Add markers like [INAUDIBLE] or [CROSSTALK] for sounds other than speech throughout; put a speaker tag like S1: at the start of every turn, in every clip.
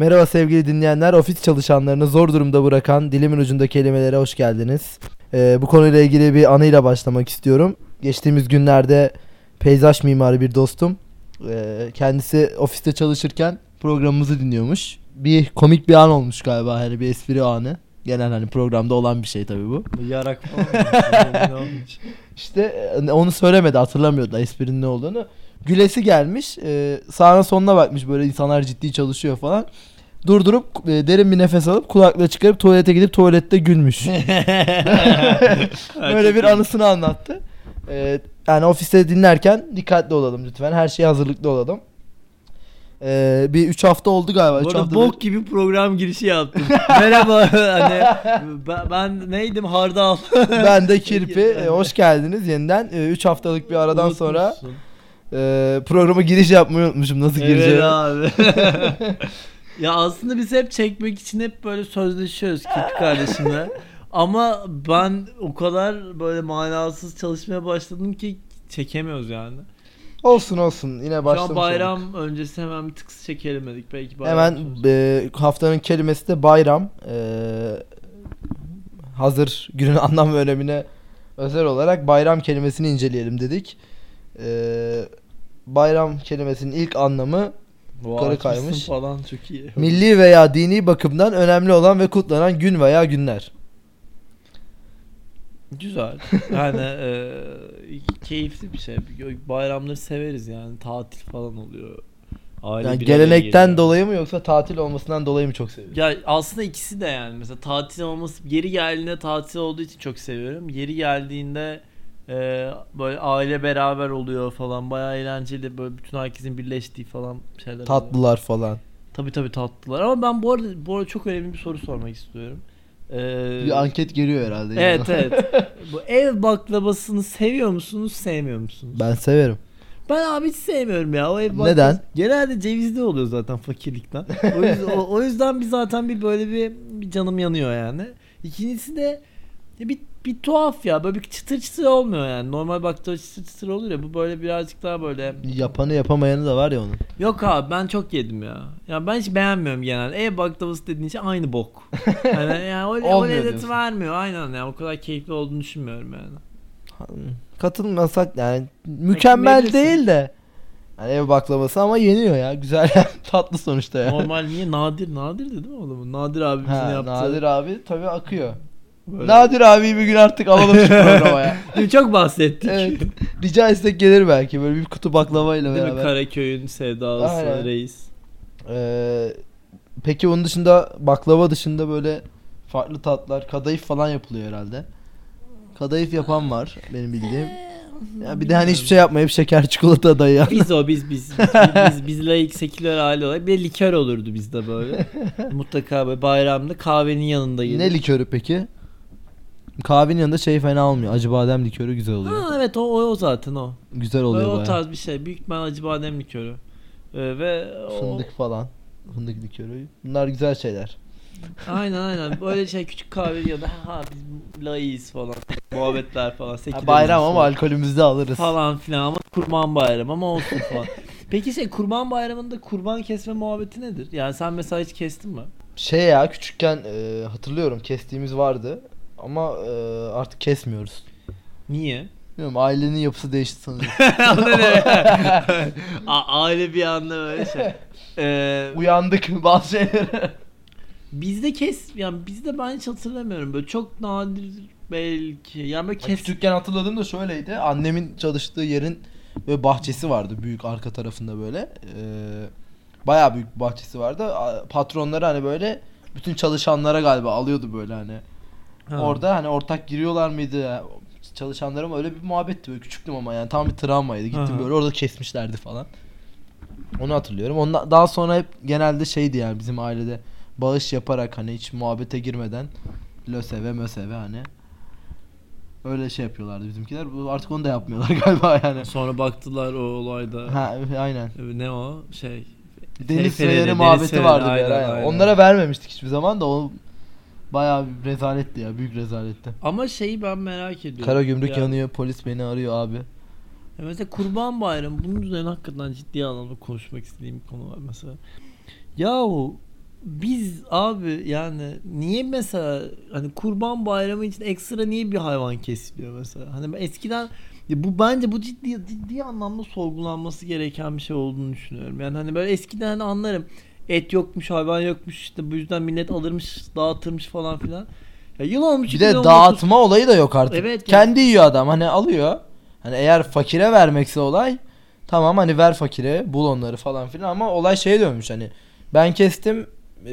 S1: Merhaba sevgili dinleyenler. Ofis çalışanlarını zor durumda bırakan dilimin ucunda kelimelere hoş geldiniz. Ee, bu konuyla ilgili bir anıyla başlamak istiyorum. Geçtiğimiz günlerde peyzaj mimarı bir dostum. ee, kendisi ofiste çalışırken programımızı dinliyormuş. Bir komik bir an olmuş galiba hani bir espri anı. Genel hani programda olan bir şey tabii bu.
S2: Yarak falan. [LAUGHS]
S1: İşte e, onu söylemedi hatırlamıyordu esprinin ne olduğunu. Gülesi gelmiş e, sağına sonuna bakmış böyle insanlar ciddi çalışıyor falan. Durdurup e, derin bir nefes alıp kulaklığı çıkarıp tuvalete gidip tuvalette gülmüş. [LAUGHS] [LAUGHS] Böyle bir anısını anlattı. E, yani ofiste dinlerken dikkatli olalım lütfen. Her şeye hazırlıklı olalım. E, bir 3 hafta oldu galiba.
S2: Bu arada bok gibi program girişi yaptım. Merhaba [LAUGHS] hani ben, ben neydim hardal.
S1: ben de Kirpi. E, hoş geldiniz yeniden. 3 haftalık bir aradan sonra
S2: Unutmuşsun.
S1: e, programa giriş yapmayı unutmuşum. Nasıl gireceğimi.
S2: Evet abi. Ya aslında biz hep çekmek için hep böyle sözleşiyoruz Kirpi [LAUGHS] kardeşimle. Ama ben o kadar böyle manasız çalışmaya başladım ki çekemiyoruz yani.
S1: Olsun olsun yine
S2: Şu
S1: başlamış
S2: an bayram
S1: olduk.
S2: öncesi hemen bir tıks çekelim dedik. Belki bayram
S1: Hemen e, haftanın kelimesi de bayram. E, hazır günün [LAUGHS] anlam ve önemine özel olarak bayram kelimesini inceleyelim dedik. E, bayram kelimesinin ilk anlamı yukarı kaymış.
S2: falan çok iyi. [LAUGHS]
S1: milli veya dini bakımdan önemli olan ve kutlanan gün veya günler.
S2: Güzel. Yani [LAUGHS] e, keyifli bir şey. Bayramları severiz yani. Tatil falan oluyor. Aile
S1: Yani gelenekten dolayı mı yoksa tatil olmasından dolayı mı çok seviyorsun?
S2: Ya aslında ikisi de yani. Mesela tatil olması yeri geldiğinde tatil olduğu için çok seviyorum. Yeri geldiğinde e, böyle aile beraber oluyor falan. Bayağı eğlenceli böyle bütün herkesin birleştiği falan şeyler. oluyor.
S1: Tatlılar falan.
S2: Tabii tabii tatlılar. Ama ben bu arada bu arada çok önemli bir soru sormak istiyorum. Ee,
S1: Bir anket geliyor herhalde.
S2: Evet [LAUGHS] evet. Bu ev baklavasını seviyor musunuz, sevmiyor musunuz?
S1: Ben severim.
S2: Ben abi hiç sevmiyorum ya. O ev baklavası-
S1: Neden?
S2: Genelde cevizli oluyor zaten fakirlikten. O yüzden, o, o yüzden bir zaten bir böyle bir, bir canım yanıyor yani. İkincisi de bir, bir tuhaf ya. Böyle bir çıtır çıtır olmuyor yani. Normal baklava çıtır çıtır olur ya. Bu böyle birazcık daha böyle.
S1: Yapanı yapamayanı da var ya onun.
S2: Yok abi ben çok yedim ya. Ya ben hiç beğenmiyorum genelde. Ev baklavası dediğin şey aynı bok. [LAUGHS] Yani, yani o, o lezzeti vermiyor. Aynen yani. O kadar keyifli olduğunu düşünmüyorum yani.
S1: Katılmasak yani mükemmel değil de. Yani ev baklavası ama yeniyor ya. Güzel [LAUGHS] tatlı sonuçta ya.
S2: Normal niye? Nadir. Nadir dedi mi adamın? Nadir abimizin
S1: Ha,
S2: yaptığı.
S1: Nadir abi tabii akıyor.
S2: Böyle-
S1: Nadir abi bir gün artık alalım şu [LAUGHS] programa ya.
S2: Çok bahsettik.
S1: evet. Rica etsek gelir belki böyle bir kutu baklavayla
S2: Değil mi? Karaköy'ün sevdalısı
S1: Aynen.
S2: reis.
S1: Ee, peki onun dışında baklava dışında böyle farklı tatlar, kadayıf falan yapılıyor herhalde. Kadayıf yapan var benim bildiğim. Ya bir de hani hiçbir şey yapmayıp şeker çikolata dayayan.
S2: Biz o biz biz biz biz, biz laik seküler aile olarak bir likör olurdu bizde böyle. [LAUGHS] Mutlaka böyle bayramda kahvenin yanında gelir.
S1: Ne likörü peki? Kahvenin yanında şey fena olmuyor. Acı badem likörü güzel oluyor.
S2: Ha, evet o, o, o zaten o.
S1: Güzel oluyor
S2: o
S1: bayağı.
S2: tarz bir şey. Büyük ihtimal acı badem likörü. Ee, ve o,
S1: Fındık falan. Fındık likörü. Bunlar güzel şeyler.
S2: aynen aynen böyle şey küçük kahvenin yanında ha biz layığız falan. Muhabbetler falan.
S1: Ha, bayram ama alkolümüzü de alırız.
S2: falan filan ama kurban bayramı ama olsun falan. [LAUGHS] Peki şey kurban bayramında kurban kesme muhabbeti nedir? Yani sen mesela hiç kestin mi?
S1: Şey ya küçükken e, hatırlıyorum kestiğimiz vardı. Ama e, artık kesmiyoruz.
S2: Niye?
S1: Bilmiyorum ailenin yapısı değişti sanırım. [LAUGHS] [LAUGHS]
S2: Aile bir anda böyle şey. Ee,
S1: Uyandık [LAUGHS] bazı şeylere.
S2: bizde kes yani bizde ben hiç hatırlamıyorum böyle çok nadir belki. Yani böyle kes
S1: Küçükken hatırladığım da şöyleydi. Annemin çalıştığı yerin böyle bahçesi vardı büyük arka tarafında böyle. Ee, bayağı büyük bahçesi vardı. Patronları hani böyle bütün çalışanlara galiba alıyordu böyle hani.
S2: Ha.
S1: Orada hani ortak giriyorlar mıydı? Çalışanlarım öyle bir muhabbetti böyle küçüktüm ama yani tam bir travmaydı. Gittim
S2: Aha.
S1: böyle orada kesmişlerdi falan. Onu hatırlıyorum. Ondan daha sonra hep genelde şeydi yani bizim ailede bağış yaparak hani hiç muhabbete girmeden löseve möseve hani öyle şey yapıyorlardı bizimkiler. Artık onu da yapmıyorlar [LAUGHS] galiba yani.
S2: Sonra baktılar o olayda.
S1: Ha aynen.
S2: Ee, Ne o şey
S1: Deniz fener'i muhabbeti vardı bir
S2: aynen,
S1: ara. yani.
S2: aynen.
S1: Onlara vermemiştik hiçbir zaman da o bayağı bir rezaletti ya. Büyük rezaletti.
S2: ama şeyi ben merak ediyorum.
S1: Kara gümrük
S2: Yani-
S1: yanıyor. Polis beni arıyor abi.
S2: Ya mesela Kurban Bayramı bunun üzerine hakikaten ciddi anlamda konuşmak istediğim bir konu var mesela. Yahu biz abi yani niye mesela hani kurban bayramı için ekstra niye bir hayvan kesiliyor mesela? Hani eskiden bu bence bu ciddi ciddi anlamda sorgulanması gereken bir şey olduğunu düşünüyorum. Yani hani böyle eskiden hani anlarım et yokmuş hayvan yokmuş işte bu yüzden millet alırmış dağıtırmış falan filan. Ya yıl olmuş
S1: Bir de
S2: 2019.
S1: dağıtma olayı da yok artık.
S2: Evet,
S1: Kendi yiyor adam hani alıyor. Hani eğer fakire vermekse olay tamam hani ver fakire bul onları falan filan ama olay şeye dönmüş hani ben kestim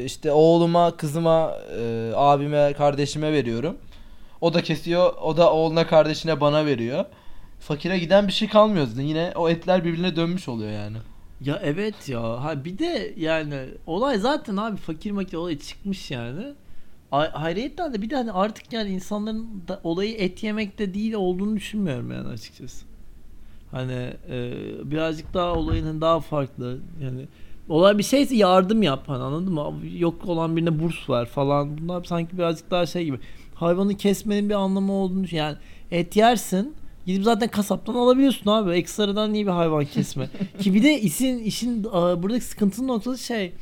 S1: işte oğluma kızıma e, abime kardeşime veriyorum. O da kesiyor o da oğluna kardeşine bana veriyor. Fakire giden bir şey kalmıyor zaten. Yine o etler birbirine dönmüş oluyor yani.
S2: Ya evet ya. Ha bir de yani olay zaten abi fakir makir olay çıkmış yani. Ay- Hayretten de bir de hani artık yani insanların da olayı et yemekte değil olduğunu düşünmüyorum yani açıkçası. Hani e, birazcık daha olayın hani daha farklı yani olay bir şeyse yardım yap hani anladın mı? Yok olan birine burs ver falan. Bunlar sanki birazcık daha şey gibi. Hayvanı kesmenin bir anlamı olduğunu düşün- yani et yersin Gidip zaten kasaptan alabiliyorsun abi. Ekstradan niye bir hayvan kesme? [LAUGHS] Ki bir de işin işin buradaki sıkıntının noktası şey.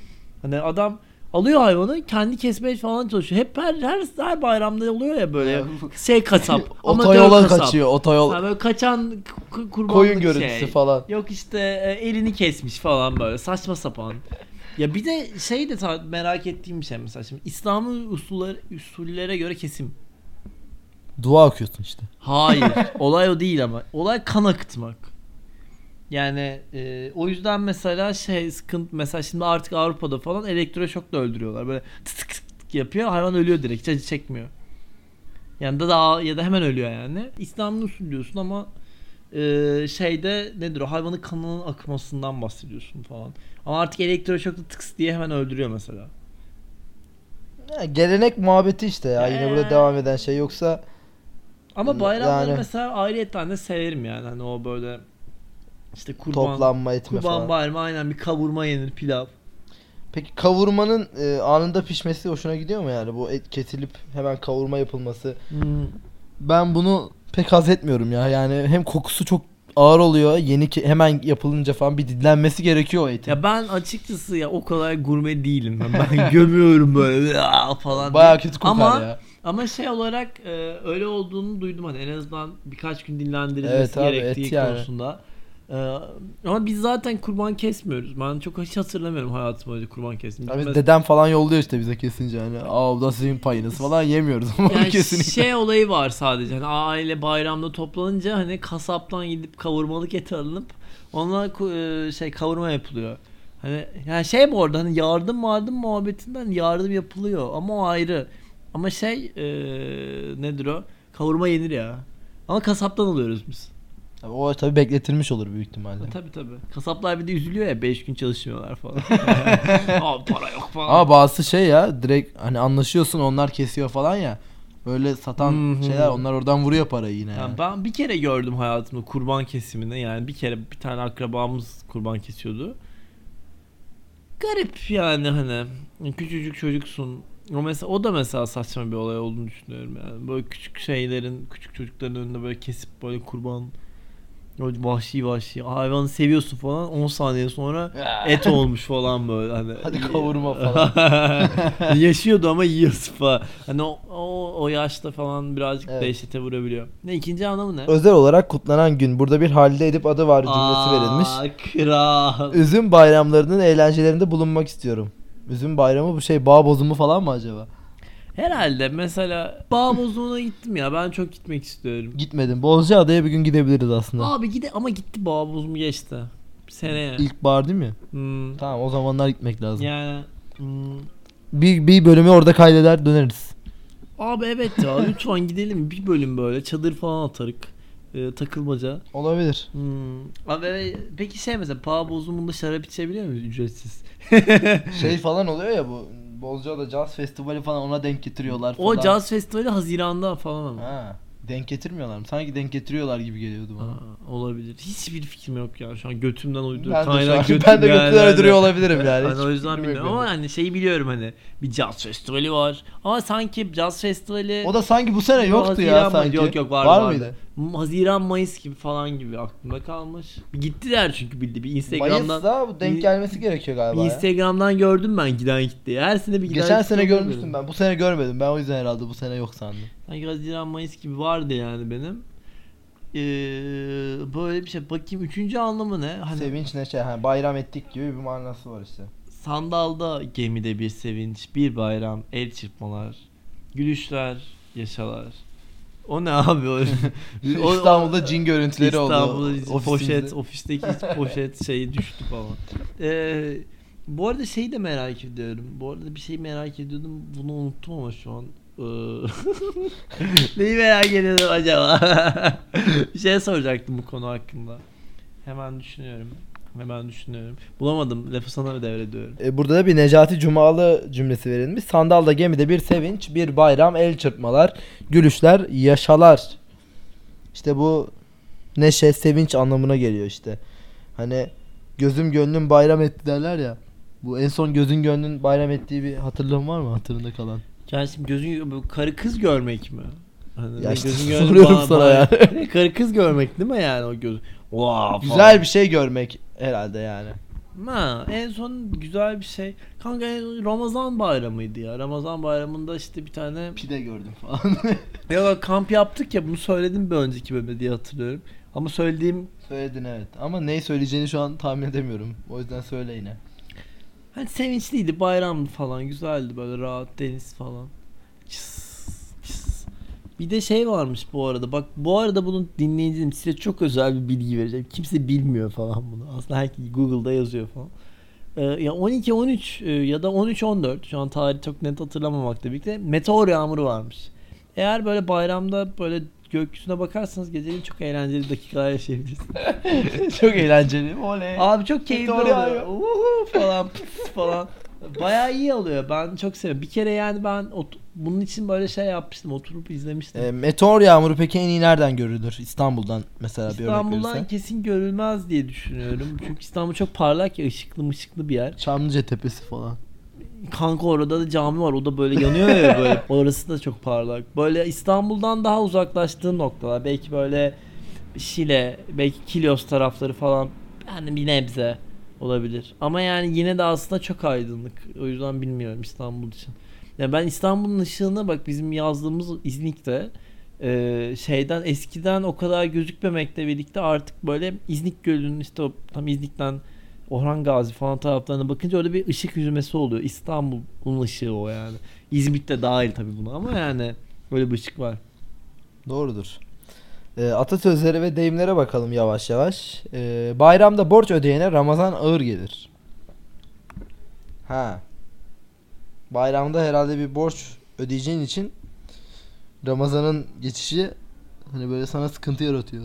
S2: Hani adam alıyor hayvanı kendi kesmeye falan çalışıyor. Hep her her, her bayramda oluyor ya böyle [LAUGHS] şey kasap. [LAUGHS]
S1: Otoyola
S2: kasap.
S1: kaçıyor otoyol.
S2: Ha böyle kaçan kurbanlık
S1: Koyun görüntüsü
S2: şey.
S1: falan.
S2: Yok işte e, elini kesmiş falan böyle saçma sapan. Ya bir de şey de merak ettiğim bir şey mesela şimdi İslam'ı usulleri, usullere göre kesim.
S1: Dua okuyorsun işte.
S2: Hayır. [LAUGHS] olay o değil ama. Olay kan akıtmak. Yani e, o yüzden mesela şey sıkıntı mesela şimdi artık Avrupa'da falan elektroşokla öldürüyorlar. Böyle tık tık tık yapıyor hayvan ölüyor direkt hiç acı çekmiyor. Yani da daha ya da hemen ölüyor yani. İslam'ın usul diyorsun ama e, şeyde nedir o hayvanın kanının akmasından bahsediyorsun falan. Ama artık elektroşokla tıks diye hemen öldürüyor mesela.
S1: Ya, gelenek muhabbeti işte ya. Yine burada
S2: Ee.
S1: devam eden şey yoksa
S2: Ama bayramları
S1: Yani-
S2: mesela ayrıyetten de severim yani. Hani o böyle işte kurban
S1: toplanma etme
S2: kurban
S1: falan.
S2: bayramı aynen bir kavurma yenir pilav.
S1: Peki kavurmanın e, anında pişmesi hoşuna gidiyor mu yani? Bu et kesilip hemen kavurma yapılması. Ben bunu pek haz etmiyorum ya. Yani hem kokusu çok ağır oluyor. Yeni ke- hemen yapılınca falan bir dinlenmesi gerekiyor o etin.
S2: Ya ben açıkçası ya o kadar gurme değilim. Ben, ben [LAUGHS] gömüyorum böyle falan.
S1: Baya kötü kokar
S2: ama,
S1: ya.
S2: Ama şey olarak e, öyle olduğunu duydum hani en azından birkaç gün dinlendirilmesi
S1: Evet abi,
S2: gerektiği
S1: yani.
S2: konusunda. E, ama biz zaten kurban kesmiyoruz. Ben çok hiç hatırlamıyorum hayatım boyunca kurban kestim.
S1: Abi
S2: Biz
S1: dedem falan yolluyor işte bize kesince hani. Aa bu da sizin payınız falan yemiyoruz [LAUGHS] ama
S2: Yani
S1: kesinlikle.
S2: şey olayı var sadece hani aile bayramda toplanınca hani kasaptan gidip kavurmalık et alınıp onunla e, şey kavurma yapılıyor. Hani yani şey bu arada hani yardım yardım muhabbetinden yardım yapılıyor ama o ayrı. Ama şey e, nedir o? Kavurma yenir ya. Ama kasaptan alıyoruz biz.
S1: Tabii o tabii bekletilmiş olur büyük ihtimalle.
S2: Ha, tabii tabii. Kasaplar bir de üzülüyor ya 5 gün çalışmıyorlar falan. [LAUGHS] [LAUGHS] Abi para yok falan.
S1: Ama bazı şey ya direkt hani anlaşıyorsun onlar kesiyor falan ya. Böyle satan şeyler onlar oradan vuruyor parayı yine.
S2: Yani
S1: Yani.
S2: ben bir kere gördüm hayatımda kurban kesimini. Yani bir kere bir tane akrabamız kurban kesiyordu. Garip yani hani küçücük çocuksun. O mesela o da mesela saçma bir olay olduğunu düşünüyorum yani. Böyle küçük şeylerin, küçük çocukların önünde böyle kesip böyle kurban böyle vahşi vahşi hayvanı seviyorsun falan 10 saniye sonra et olmuş falan böyle hani. [LAUGHS]
S1: Hadi kavurma falan. [LAUGHS]
S2: Yaşıyordu ama yiyorsun falan. Hani o, o, o yaşta falan birazcık
S1: Evet.
S2: dehşete vurabiliyor. Ne ikinci anlamı ne?
S1: Özel olarak kutlanan gün. Burada bir Halide Edip adı var cümlesi verilmiş.
S2: Aa, kral.
S1: Üzüm bayramlarının eğlencelerinde bulunmak istiyorum. Üzüm bayramı bu şey bağ bozumu falan mı acaba?
S2: Herhalde mesela bağ bozumuna gittim ya ben çok gitmek istiyorum.
S1: Gitmedim. Bozcaada'ya bir gün gidebiliriz aslında.
S2: Abi gide ama gitti bağ bozumu geçti. Seneye.
S1: İlkbahar değil mi?
S2: Hmm.
S1: Tamam o zamanlar gitmek lazım.
S2: Yani hmm.
S1: Bir, bir bölümü orada kaydeder döneriz.
S2: Abi evet ya lütfen gidelim bir bölüm böyle çadır falan atarık. Ee, takılmaca.
S1: Olabilir.
S2: Hmm. Abi peki şey mesela bağ bozumunda şarap içebiliyor muyuz ücretsiz? [LAUGHS]
S1: şey falan oluyor ya bu Bozcaada Jazz Festivali falan ona denk getiriyorlar falan.
S2: O caz festivali Haziran'da falan ama.
S1: Ha. Denk getirmiyorlar mı? Sanki denk getiriyorlar gibi geliyordu bana.
S2: Aa, olabilir. Hiçbir fikrim yok ya. Şu an götümden uyduruyorum.
S1: Ben de, şu an,
S2: Kaynak [LAUGHS] götüm
S1: ben de götüne
S2: yerlerde.
S1: öldürüyor olabilirim yani.
S2: Hani
S1: Hiç
S2: o yüzden bilmiyorum ama hani şeyi biliyorum hani bir caz festivali var. Ama sanki caz festivali
S1: O da sanki bu sene yoktu ya sanki.
S2: Yok yok vardı,
S1: Var
S2: vardı.
S1: mıydı?
S2: Haziran Mayıs gibi falan gibi aklımda kalmış. Bir Gittiler çünkü bildi bir Instagram'dan.
S1: Mayıs'ta bu denk
S2: bir-
S1: gelmesi gerekiyor
S2: Bir
S1: galiba ya.
S2: Instagram'dan gördüm ben giden gitti. Her sene bir giden
S1: Geçen sene görmüştüm ben. Bu sene görmedim. Ben o yüzden herhalde bu sene yok sandım.
S2: Sanki Haziran Mayıs gibi vardı yani benim. Ee, böyle bir şey. Bakayım üçüncü anlamı ne? Hani
S1: Sevinç neşe. Ha, bayram ettik gibi bir manası var işte.
S2: Sandalda gemide bir sevinç, bir bayram, el çırpmalar, gülüşler, yaşalar. O ne abi o? [LAUGHS]
S1: İstanbul'da cin görüntüleri oldu.
S2: İstanbul'da poşet, ofisteki [LAUGHS] poşet şey düştü falan. Ee, bu arada şeyi de merak ediyorum. Bu arada bir şey merak ediyordum. Bunu unuttum ama şu an. Ee, [LAUGHS] Neyi merak ediyordum acaba? bir şey soracaktım bu konu hakkında. Hemen düşünüyorum. Hemen düşünüyorum. Bulamadım. Lafı sana devrediyorum.
S1: E, burada da bir Necati Cumalı cümlesi verilmiş. Sandalda gemide bir sevinç, bir bayram, el çırpmalar, gülüşler, yaşalar. İşte bu neşe, sevinç anlamına geliyor işte. Hani gözüm gönlüm bayram etti derler ya. Bu en son gözün gönlün bayram ettiği bir hatırlığın var mı hatırında kalan?
S2: Yani şimdi gözün bu karı kız görmek mi? Hani
S1: Ya işte soruyorum
S2: bana-
S1: sana
S2: bana-. Ne, [LAUGHS] karı kız görmek değil mi yani o göz? Wow,
S1: Güzel bir şey görmek herhalde yani.
S2: Ha, en son güzel bir şey. Kanka Ramazan bayramıydı ya. Ramazan bayramında işte bir tane
S1: Pide gördüm falan. [LAUGHS]
S2: ya kamp yaptık ya bunu söyledim bir önceki bölümde diye hatırlıyorum. Ama söylediğim
S1: Söyledin evet. Ama neyi söyleyeceğini şu an tahmin edemiyorum. O yüzden söyle yine.
S2: hani sevinçliydi, bayramdı falan, güzeldi böyle rahat deniz falan. Çıs. Bir de şey varmış bu arada. Bak bu arada bunu dinleyicim size çok özel bir bilgi vereceğim. Kimse bilmiyor falan bunu. Aslında herkes Google'da yazıyor falan. Ee, ya 12 13 e, ya da 13 14 şu an tarih çok net hatırlamamakla birlikte meteor yağmuru varmış. Eğer böyle bayramda böyle gökyüzüne bakarsanız geceleri çok eğlenceli dakikalar yaşayabilirsiniz. [LAUGHS]
S1: Çok eğlenceli. Oley.
S2: Abi çok keyifli oluyor. Uhu falan pıs falan. Bayağı iyi oluyor. Ben çok seviyorum. Bir kere yani ben ot- bunun için böyle şey yapmıştım. Oturup izlemiştim.
S1: E, meteor yağmuru peki en iyi nereden görülür? İstanbul'dan mesela bir örnek
S2: İstanbul'dan kesin görülmez diye düşünüyorum. Çünkü İstanbul çok parlak ya ışıklı mışıklı bir yer.
S1: Çamlıca Tepesi falan.
S2: Kanka orada da cami var. O da böyle yanıyor ya böyle. [LAUGHS] Orası da çok parlak. Böyle İstanbul'dan daha uzaklaştığın noktalar. Belki böyle Şile, belki Kilyos tarafları falan. Yani bir nebze olabilir. Ama yani yine de aslında çok aydınlık. O yüzden bilmiyorum İstanbul için. Ya ben İstanbul'un ışığını bak bizim yazdığımız İznik'te e, şeyden eskiden o kadar gözükmemekle birlikte artık böyle İznik Gölü'nün işte o tam İznik'ten Orhan Gazi falan taraflarına bakınca öyle bir ışık yüzmesi oluyor. İstanbul'un ışığı o yani. İzmit de dahil tabii buna ama yani böyle bir ışık var.
S1: Doğrudur. E, atasözleri ve deyimlere bakalım yavaş yavaş. E, bayramda borç ödeyene Ramazan ağır gelir. Ha. Bayramda herhalde bir borç ödeyeceğin için Ramazan'ın geçişi hani böyle sana sıkıntı yaratıyor.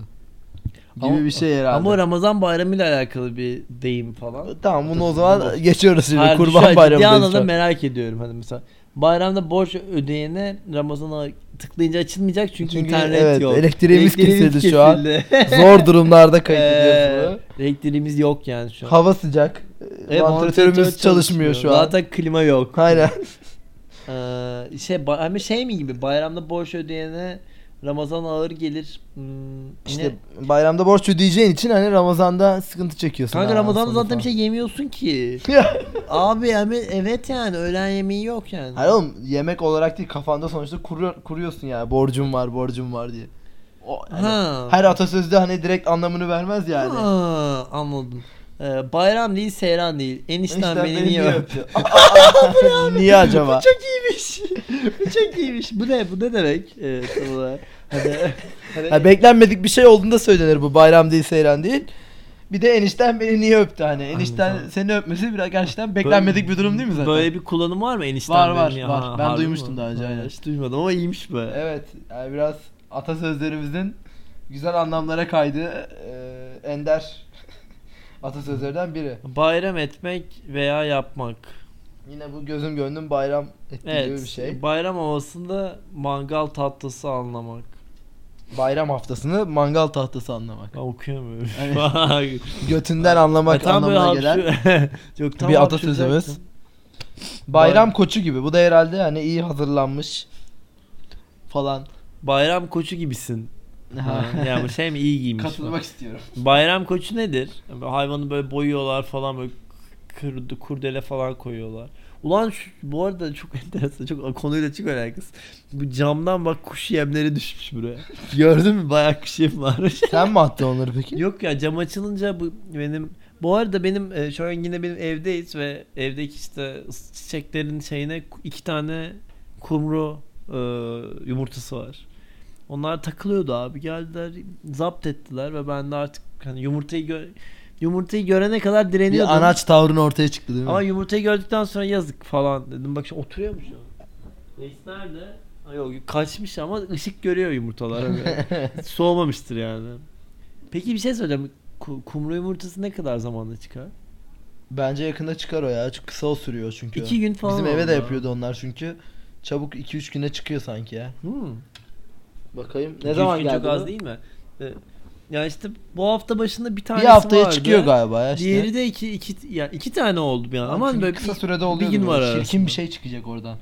S1: Gibi
S2: Ama-
S1: bir şey herhalde.
S2: Ama Ramazan bayramı ile alakalı bir deyim falan.
S1: tamam bunu o zaman geçiyoruz şimdi.
S2: Hayır,
S1: Kurban
S2: an ciddi anlamda merak ediyorum hani mesela. Bayramda borç ödeyene Ramazan'a tıklayınca açılmayacak çünkü,
S1: Çünkü
S2: internet
S1: evet,
S2: yok.
S1: elektriğimiz kesildi şu an. Zor durumlarda [LAUGHS] kaydediyoruz
S2: Ee, Elektriğimiz yok yani şu
S1: bunu.
S2: an.
S1: Hava sıcak.
S2: Evet,
S1: Vantilatörümüz
S2: vantilatör
S1: çalışmıyor şu an.
S2: Zaten klima yok.
S1: Aynen.
S2: Ee, şey ama şey mi gibi bayramda borç ödeyene Ramazan ağır gelir. Hmm,
S1: İşte
S2: yine-
S1: bayramda borç ödeyeceğin için hani Ramazan'da sıkıntı çekiyorsun.
S2: Kanka Ramazan'da zaten
S1: falan.
S2: bir şey yemiyorsun ki. [LAUGHS] Abi yani evet yani öğlen yemeği yok yani.
S1: Hayır oğlum yemek olarak değil kafanda sonuçta kuruyor, kuruyorsun yani borcum var borcum var diye. O, hani
S2: Ha.
S1: Her atasözde hani direkt anlamını vermez yani.
S2: Ha, anladım. Ee, bayram değil, seyran değil. Enişten,
S1: Enişten
S2: beni, niye öptü?
S1: öptü? [LAUGHS] Aa, niye acaba?
S2: Bu çok iyiymiş. bu çok iyiymiş. Bu ne? Bu ne demek? Evet, tam olarak. [LAUGHS] Hani, hani-
S1: Ha, beklenmedik bir şey olduğunda söylenir bu bayram değil seyran değil. Bir de enişten beni niye öptü hani. Enişten
S2: Anladım.
S1: seni öpmesi biraz gerçekten beklenmedik bir durum değil mi zaten?
S2: Böyle bir kullanım var mı enişten
S1: Var,
S2: beni
S1: var, var. Ben duymuştum
S2: mi?
S1: daha önce, aynen.
S2: Hiç duymadım ama iyiymiş be.
S1: Evet yani biraz atasözlerimizin güzel anlamlara kaydığı e, ender atasözlerden biri.
S2: Bayram etmek veya yapmak.
S1: Yine bu gözüm gönlüm bayram ettiği gibi
S2: Evet.
S1: bir şey.
S2: Bayram havasında mangal tatlısı anlamak.
S1: Bayram haftasını mangal tahtası anlamak.
S2: Ben okuyamıyorum. [LAUGHS]
S1: Götünden anlamak
S2: böyle
S1: anlamına gelen [LAUGHS]
S2: Yok, tam
S1: bir atasözümüz. Bayram koçu gibi. Bu da herhalde hani iyi hazırlanmış falan.
S2: Bayram koçu gibisin. Ha, yani bu şey mi iyi giymiş.
S1: Katılmak istiyorum.
S2: Bayram koçu nedir? Hayvanı böyle boyuyorlar falan böyle kır, kurdele falan koyuyorlar. Ulan şu, bu arada çok [LAUGHS] enteresan çok konuyla çok alakası. Bu camdan bak kuş yemleri düşmüş buraya. [LAUGHS] Gördün mü bayağı kuş yem var.
S1: Sen mi attın onları peki?
S2: Yok ya cam açılınca bu benim bu arada benim e, şu an yine benim evdeyiz ve evdeki işte çiçeklerin şeyine iki tane kumru e, yumurtası var. Onlar takılıyordu abi geldiler zapt ettiler ve ben de artık hani yumurtayı gö- yumurtayı görene kadar direniyordum.
S1: Bir anaç tavrın ortaya çıktı değil mi?
S2: Ama yumurtayı gördükten sonra yazık falan dedim. Bak şu oturuyormuş o. Reis nerede? Ay yok kaçmış ama ışık görüyor yumurtalar. [LAUGHS] Soğumamıştır yani. Peki bir şey söyleyeceğim. Ku- Kumru yumurtası ne kadar zamanda çıkar?
S1: Bence yakında çıkar o ya. Çok kısa o sürüyor çünkü.
S2: İki gün falan
S1: Bizim eve de yapıyordu onlar çünkü. Çabuk 2-3 güne çıkıyor sanki ya.
S2: Hmm.
S1: Bakayım. Ne zaman geldi?
S2: Çok az değil mi? Ee, Ya işte bu hafta başında bir tanesi
S1: Bir haftaya
S2: vardı.
S1: çıkıyor galiba ya işte.
S2: Diğeri de iki, iki, ya iki tane oldu bir an. Ama böyle
S1: kısa
S2: bir-
S1: sürede
S2: bir
S1: oluyor.
S2: gün var
S1: Çirkin
S2: arasında.
S1: bir şey çıkacak oradan.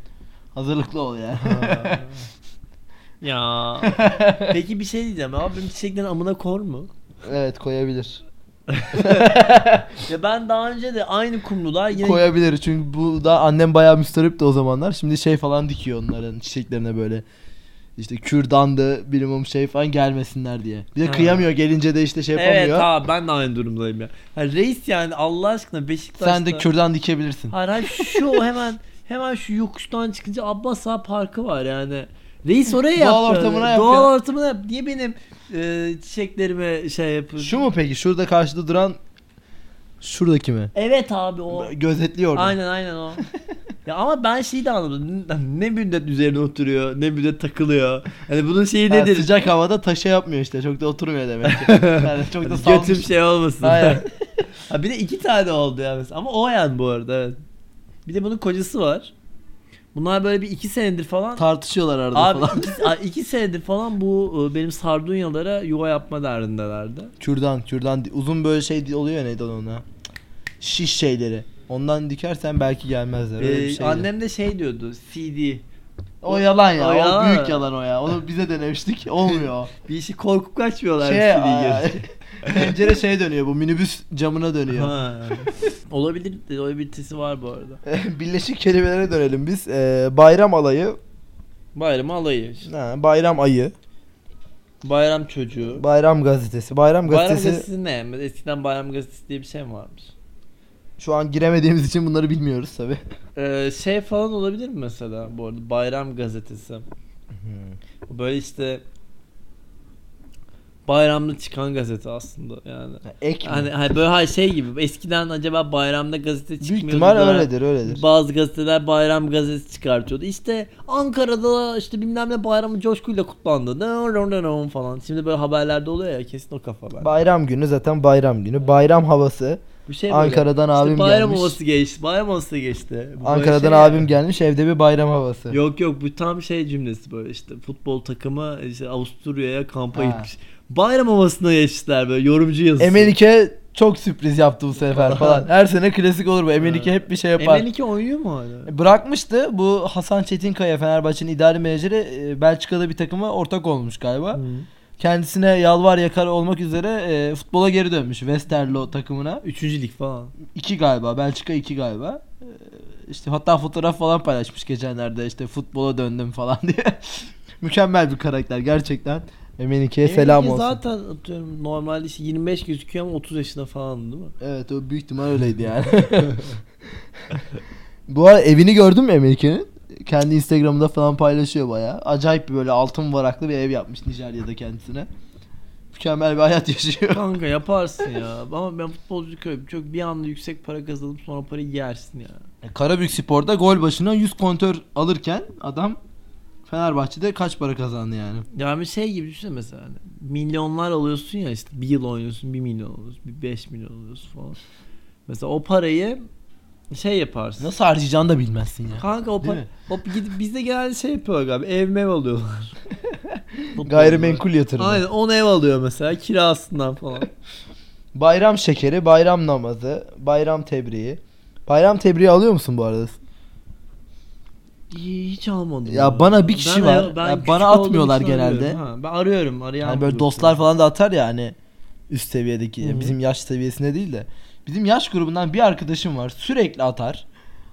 S1: Hazırlıklı ol ya. [LAUGHS]
S2: Ya. [LAUGHS] Peki bir şey diyeceğim. Abi benim çiçeklerin amına kor mu?
S1: evet koyabilir. [LAUGHS]
S2: Ya ben daha önce de aynı kumrular yine
S1: Koyabilir çünkü bu da annem bayağı müsterip de o zamanlar. Şimdi şey falan dikiyor onların çiçeklerine böyle. İşte kürdandı bilimum şey falan gelmesinler diye. Bir de
S2: Ha.
S1: kıyamıyor gelince de işte şey
S2: Evet
S1: yapamıyor.
S2: abi ben de aynı durumdayım ya. Ha, reis yani Allah aşkına Beşiktaş'ta.
S1: Sen de kürdan dikebilirsin.
S2: Hayır hayır şu hemen hemen şu yokuştan çıkınca Abbas Ağa Parkı var yani. Reis oraya yaptı.
S1: Doğal ortamına yap
S2: Doğal ortamına yap. Niye benim e, çiçeklerime şey yapıyorsun?
S1: Şu mu peki? Şurada karşıda duran şuradaki mi?
S2: Evet abi o.
S1: Gözetliyor orada.
S2: Aynen aynen o. [LAUGHS] ya ama ben şeyi de anlamadım. Ne müddet üzerine oturuyor, ne müddet takılıyor. Hani bunun şeyi
S1: Ha,
S2: nedir?
S1: sıcak havada taşa yapmıyor işte. Çok da oturmuyor demek ki. [LAUGHS] Yani çok da
S2: Hani
S1: salmış.
S2: Götüm şey olmasın.
S1: Aynen. [LAUGHS]
S2: ha bir de iki tane oldu ya mesela. Ama o yani bu arada evet. Bir de bunun kocası var. Bunlar böyle bir iki senedir falan.
S1: Tartışıyorlar arada
S2: Abi
S1: falan.
S2: iki, iki senedir falan bu e, benim sardunyalara yuva yapma derdindelerdi.
S1: Kürdan, kürdan. Uzun böyle şey oluyor neydi ona? Şiş şeyleri. Ondan dikersen belki gelmezler. Öyle bir
S2: Ee,
S1: şeydi.
S2: annem de şey diyordu. CD.
S1: O yalan ya.
S2: O
S1: O,
S2: yalan.
S1: büyük yalan o ya. Onu bize denemiştik. Olmuyor o. [LAUGHS]
S2: Bir işi korkup kaçmıyorlar.
S1: şey,
S2: CD'yi. [LAUGHS]
S1: pencere şey dönüyor bu minibüs camına dönüyor.
S2: Ha. Olabilir, olabilitesi var bu arada. [LAUGHS]
S1: Birleşik kelimelere dönelim biz. Ee, bayram alayı,
S2: Bayram alayı. işte.
S1: ha, bayram ayı,
S2: Bayram çocuğu.
S1: bayram gazetesi. Bayram
S2: Bayram
S1: gazetesi
S2: gazetesi ne? Eskiden bayram gazetesi diye bir şey mi varmış?
S1: şu an giremediğimiz için bunları bilmiyoruz tabi.
S2: Ee, şey falan olabilir mi mesela bu arada? Bayram gazetesi. Böyle işte bayramda çıkan gazete aslında yani.
S1: Ek mi?
S2: Hani, hani böyle hay şey gibi eskiden acaba bayramda gazete çıkmıyordu
S1: Büyük ihtimal
S2: da
S1: öyledir öyledir.
S2: Bazı gazeteler bayram gazetesi çıkartıyordu. İşte Ankara'da işte bilmem ne bayramı coşkuyla kutlandı. Falan. Şimdi böyle haberlerde oluyor ya kesin o kafa ben.
S1: Bayram günü zaten bayram günü. Bayram havası.
S2: Bir şey böyle.
S1: Ankara'dan
S2: İşte
S1: abim
S2: bayram
S1: gelmiş.
S2: havası geçti. Bayram havası geçti. Bu
S1: Ankara'dan
S2: şey
S1: abim
S2: yani.
S1: gelmiş evde bir bayram havası.
S2: Yok yok bu tam şey cümlesi böyle işte futbol takımı işte Avusturya'ya kampa
S1: Ha.
S2: gitmiş. Bayram havasına geçtiler böyle yorumcu yazısı.
S1: Emenike çok sürpriz yaptı bu sefer falan. Her sene klasik olur bu. Emenike hep bir şey yapar.
S2: Emenike oynuyor mu hala?
S1: Bırakmıştı. Bu Hasan Çetinkaya Fenerbahçe'nin idari menajeri e, Belçika'da bir takıma ortak olmuş galiba.
S2: Hı.
S1: Kendisine yalvar yakar olmak üzere e, futbola geri dönmüş Westerlo takımına.
S2: Üçüncü lig falan.
S1: 2 galiba. Belçika 2 galiba. E, işte hatta fotoğraf falan paylaşmış geçenlerde işte futbola döndüm falan [LAUGHS] diye. Mükemmel bir karakter gerçekten. Emenike'ye selam olsun.
S2: zaten atıyorum normalde işte 25 gözüküyor ama 30 yaşında falan değil mi?
S1: Evet o büyük ihtimal öyleydi yani. [LAUGHS] Bu arada evini gördün mü Emenike'nin? Kendi Instagram'da falan paylaşıyor bayağı. Acayip bir böyle altın varaklı bir ev yapmış Nijerya'da kendisine. Mükemmel bir hayat [LAUGHS] yaşıyor.
S2: Kanka yaparsın ya. Ama ben futbolcu köy çok bir anda yüksek para kazanıp sonra parayı yersin ya.
S1: Karabük Spor'da gol başına 100 kontör alırken adam Fenerbahçe'de kaç para kazandı yani?
S2: Yani bir şey gibi düşünsene mesela. hani milyonlar alıyorsun ya işte bir yıl oynuyorsun bir milyon alıyorsun bir 5 milyon alıyorsun falan. Mesela o parayı şey yaparsın.
S1: Nasıl harcayacağını da bilmezsin ya.
S2: Kanka o,
S1: Değil
S2: pa-
S1: mi?
S2: o gidip bizde genelde şey yapıyorlar galiba ev mev alıyorlar. [LAUGHS]
S1: Gayrimenkul yatırımı.
S2: Aynen 10 ev alıyor mesela kirasından falan.
S1: Bayram şekeri, bayram namazı, bayram tebriği. Bayram tebriği alıyor musun bu arada?
S2: Hiç almadım.
S1: Ya bana bir kişi var. Ya
S2: küçük
S1: bana atmıyorlar genelde.
S2: Ha, ben arıyorum arayan.
S1: Hani böyle dostlar falan da atar ya hani üst seviyedeki
S2: Hı hı.
S1: bizim yaş seviyesinde değil de bizim yaş grubundan bir arkadaşım var sürekli atar.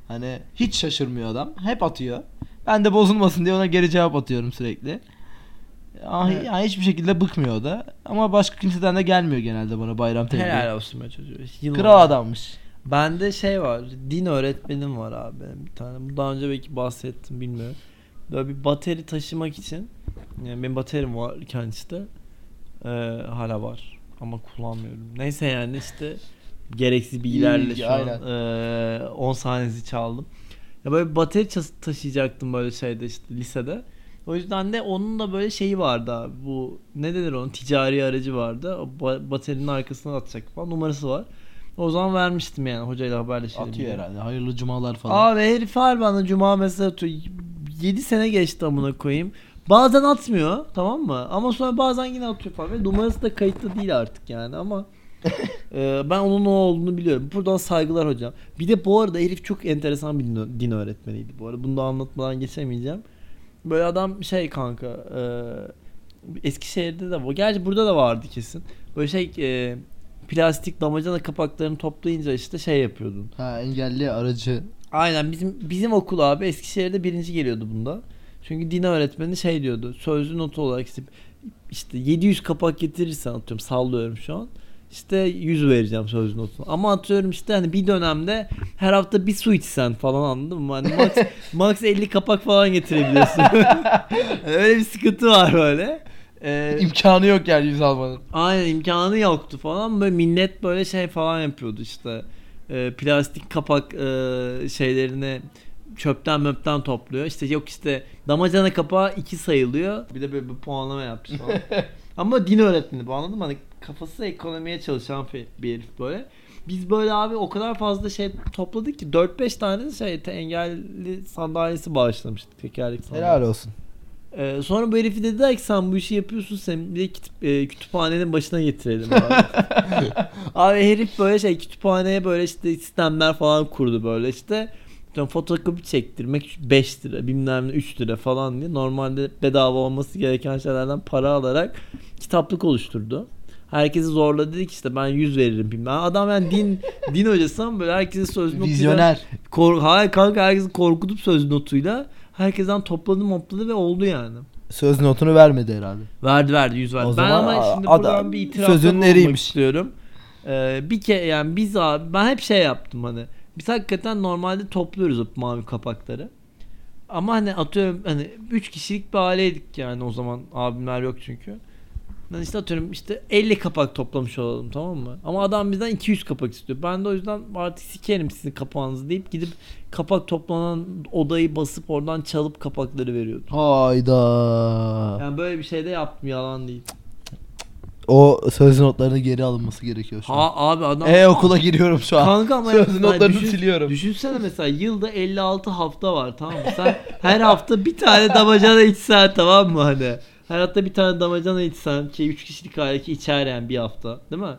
S1: Hani hiç şaşırmıyor adam. Hep atıyor. Ben de bozulmasın diye ona geri cevap atıyorum sürekli. Ah,
S2: Evet.
S1: yani hiçbir şekilde bıkmıyor da. Ama başka kimseden de gelmiyor genelde bana bayram tebriği.
S2: Helal olsun be çocuğu. Yıllar.
S1: Kral adammış.
S2: Bende şey var. Din öğretmenim var abi benim bir tane. Bu daha önce belki bahsettim bilmiyorum. Böyle bir bateri taşımak için yani benim baterim var kendisi de e, hala var ama kullanmıyorum. Neyse yani işte gereksiz bilgilerle şu an e, 10 saniyesi çaldım. Ya böyle bir bateri taşıyacaktım böyle şeyde işte lisede. O yüzden de onun da böyle şeyi vardı abi. Bu ne denir onun ticari aracı vardı. O ba- baterinin arkasına atacak falan numarası var. O zaman vermiştim yani hocayla haberleşelim.
S1: Atıyor
S2: diye.
S1: herhalde. Hayırlı cumalar falan.
S2: Abi herif her bana cuma mesaj atıyor. 7 sene geçti amına koyayım. Bazen atmıyor tamam mı? Ama sonra bazen yine atıyor falan. Ve numarası da kayıtlı değil artık yani ama [LAUGHS] e, ben onun o olduğunu biliyorum. Buradan saygılar hocam. Bir de bu arada herif çok enteresan bir din- öğretmeniydi bu arada. Bunu da anlatmadan geçemeyeceğim. Böyle adam şey kanka e, Eskişehir'de de bu. Gerçi burada da vardı kesin. Böyle şey e, plastik damacana kapaklarını toplayınca işte şey yapıyordun.
S1: Ha engelli aracı.
S2: Aynen bizim bizim okul abi Eskişehir'de birinci geliyordu bunda. Çünkü din öğretmeni şey diyordu. Sözlü notu olarak işte, işte 700 kapak getirirsen atıyorum sallıyorum şu an. İşte 100 vereceğim sözlü notunu. Ama atıyorum işte hani bir dönemde her hafta bir su içsen falan anladın mı? Hani max, [LAUGHS] max 50 kapak falan getirebiliyorsun. [LAUGHS] Öyle bir sıkıntı var böyle. Ee,
S1: İmkanı yok yani yüz almanın.
S2: Aynen imkanı yoktu falan. Böyle millet böyle şey falan yapıyordu işte. Ee, plastik kapak e, şeylerini çöpten möpten topluyor. İşte yok işte damacana kapağı 2 sayılıyor. Bir de böyle bir puanlama yapmış falan. [LAUGHS] Ama din öğretmeni bu anladın mı? Hani kafası ekonomiye çalışan bir herif böyle. Biz böyle abi o kadar fazla şey topladık ki 4-5 tane şey te- engelli sandalyesi bağışlamıştık tekerlek sandalye.
S1: Helal olsun.
S2: Ee, sonra bu herifi dediler ki sen bu işi yapıyorsun sen bir de kitap, e, kütüphanenin başına getirelim abi. [LAUGHS] abi herif böyle şey kütüphaneye böyle işte sistemler falan kurdu böyle işte. İşte fotokopi çektirmek 5 lira bilmem ne 3 lira falan diye normalde bedava olması gereken şeylerden para alarak kitaplık oluşturdu. Herkesi zorladı dedi ki işte ben 100 veririm bilmem. Adam yani din [LAUGHS] din hocası ama böyle herkese söz notuyla
S1: Vizyoner.
S2: Kor Hayır kanka herkesi korkutup söz notuyla herkesten topladı mopladı ve oldu yani.
S1: Söz notunu vermedi herhalde.
S2: Verdi verdi yüz verdi.
S1: O
S2: ben
S1: zaman
S2: ama şimdi
S1: adam
S2: buradan bir itirafta
S1: sözünün
S2: bulunmak
S1: eriymiş.
S2: istiyorum. Ee, bir kere yani biz abi ben hep şey yaptım hani. Biz hakikaten normalde topluyoruz o mavi kapakları. Ama hani atıyorum hani 3 kişilik bir aileydik yani o zaman abimler yok çünkü. Ben işte atıyorum işte 50 kapak toplamış olalım tamam mı? Ama adam bizden 200 kapak istiyor. Ben de o yüzden artık sikerim sizin kapağınızı deyip gidip kapak toplanan odayı basıp oradan çalıp kapakları veriyordum.
S1: Hayda.
S2: Yani böyle bir şey de yaptım yalan değil.
S1: O söz notlarının geri alınması gerekiyor şu an.
S2: Ha abi adam
S1: E okula giriyorum şu an.
S2: Kanka ama
S1: Söz
S2: yani
S1: notlarını
S2: düşün-
S1: siliyorum.
S2: Düşünsene mesela yılda 56 hafta var tamam mı? Sen her hafta bir tane damacana içsen tamam mı hani? Her hafta bir tane damacana içsen ki 3 kişilik aile içer yani bir hafta değil mi?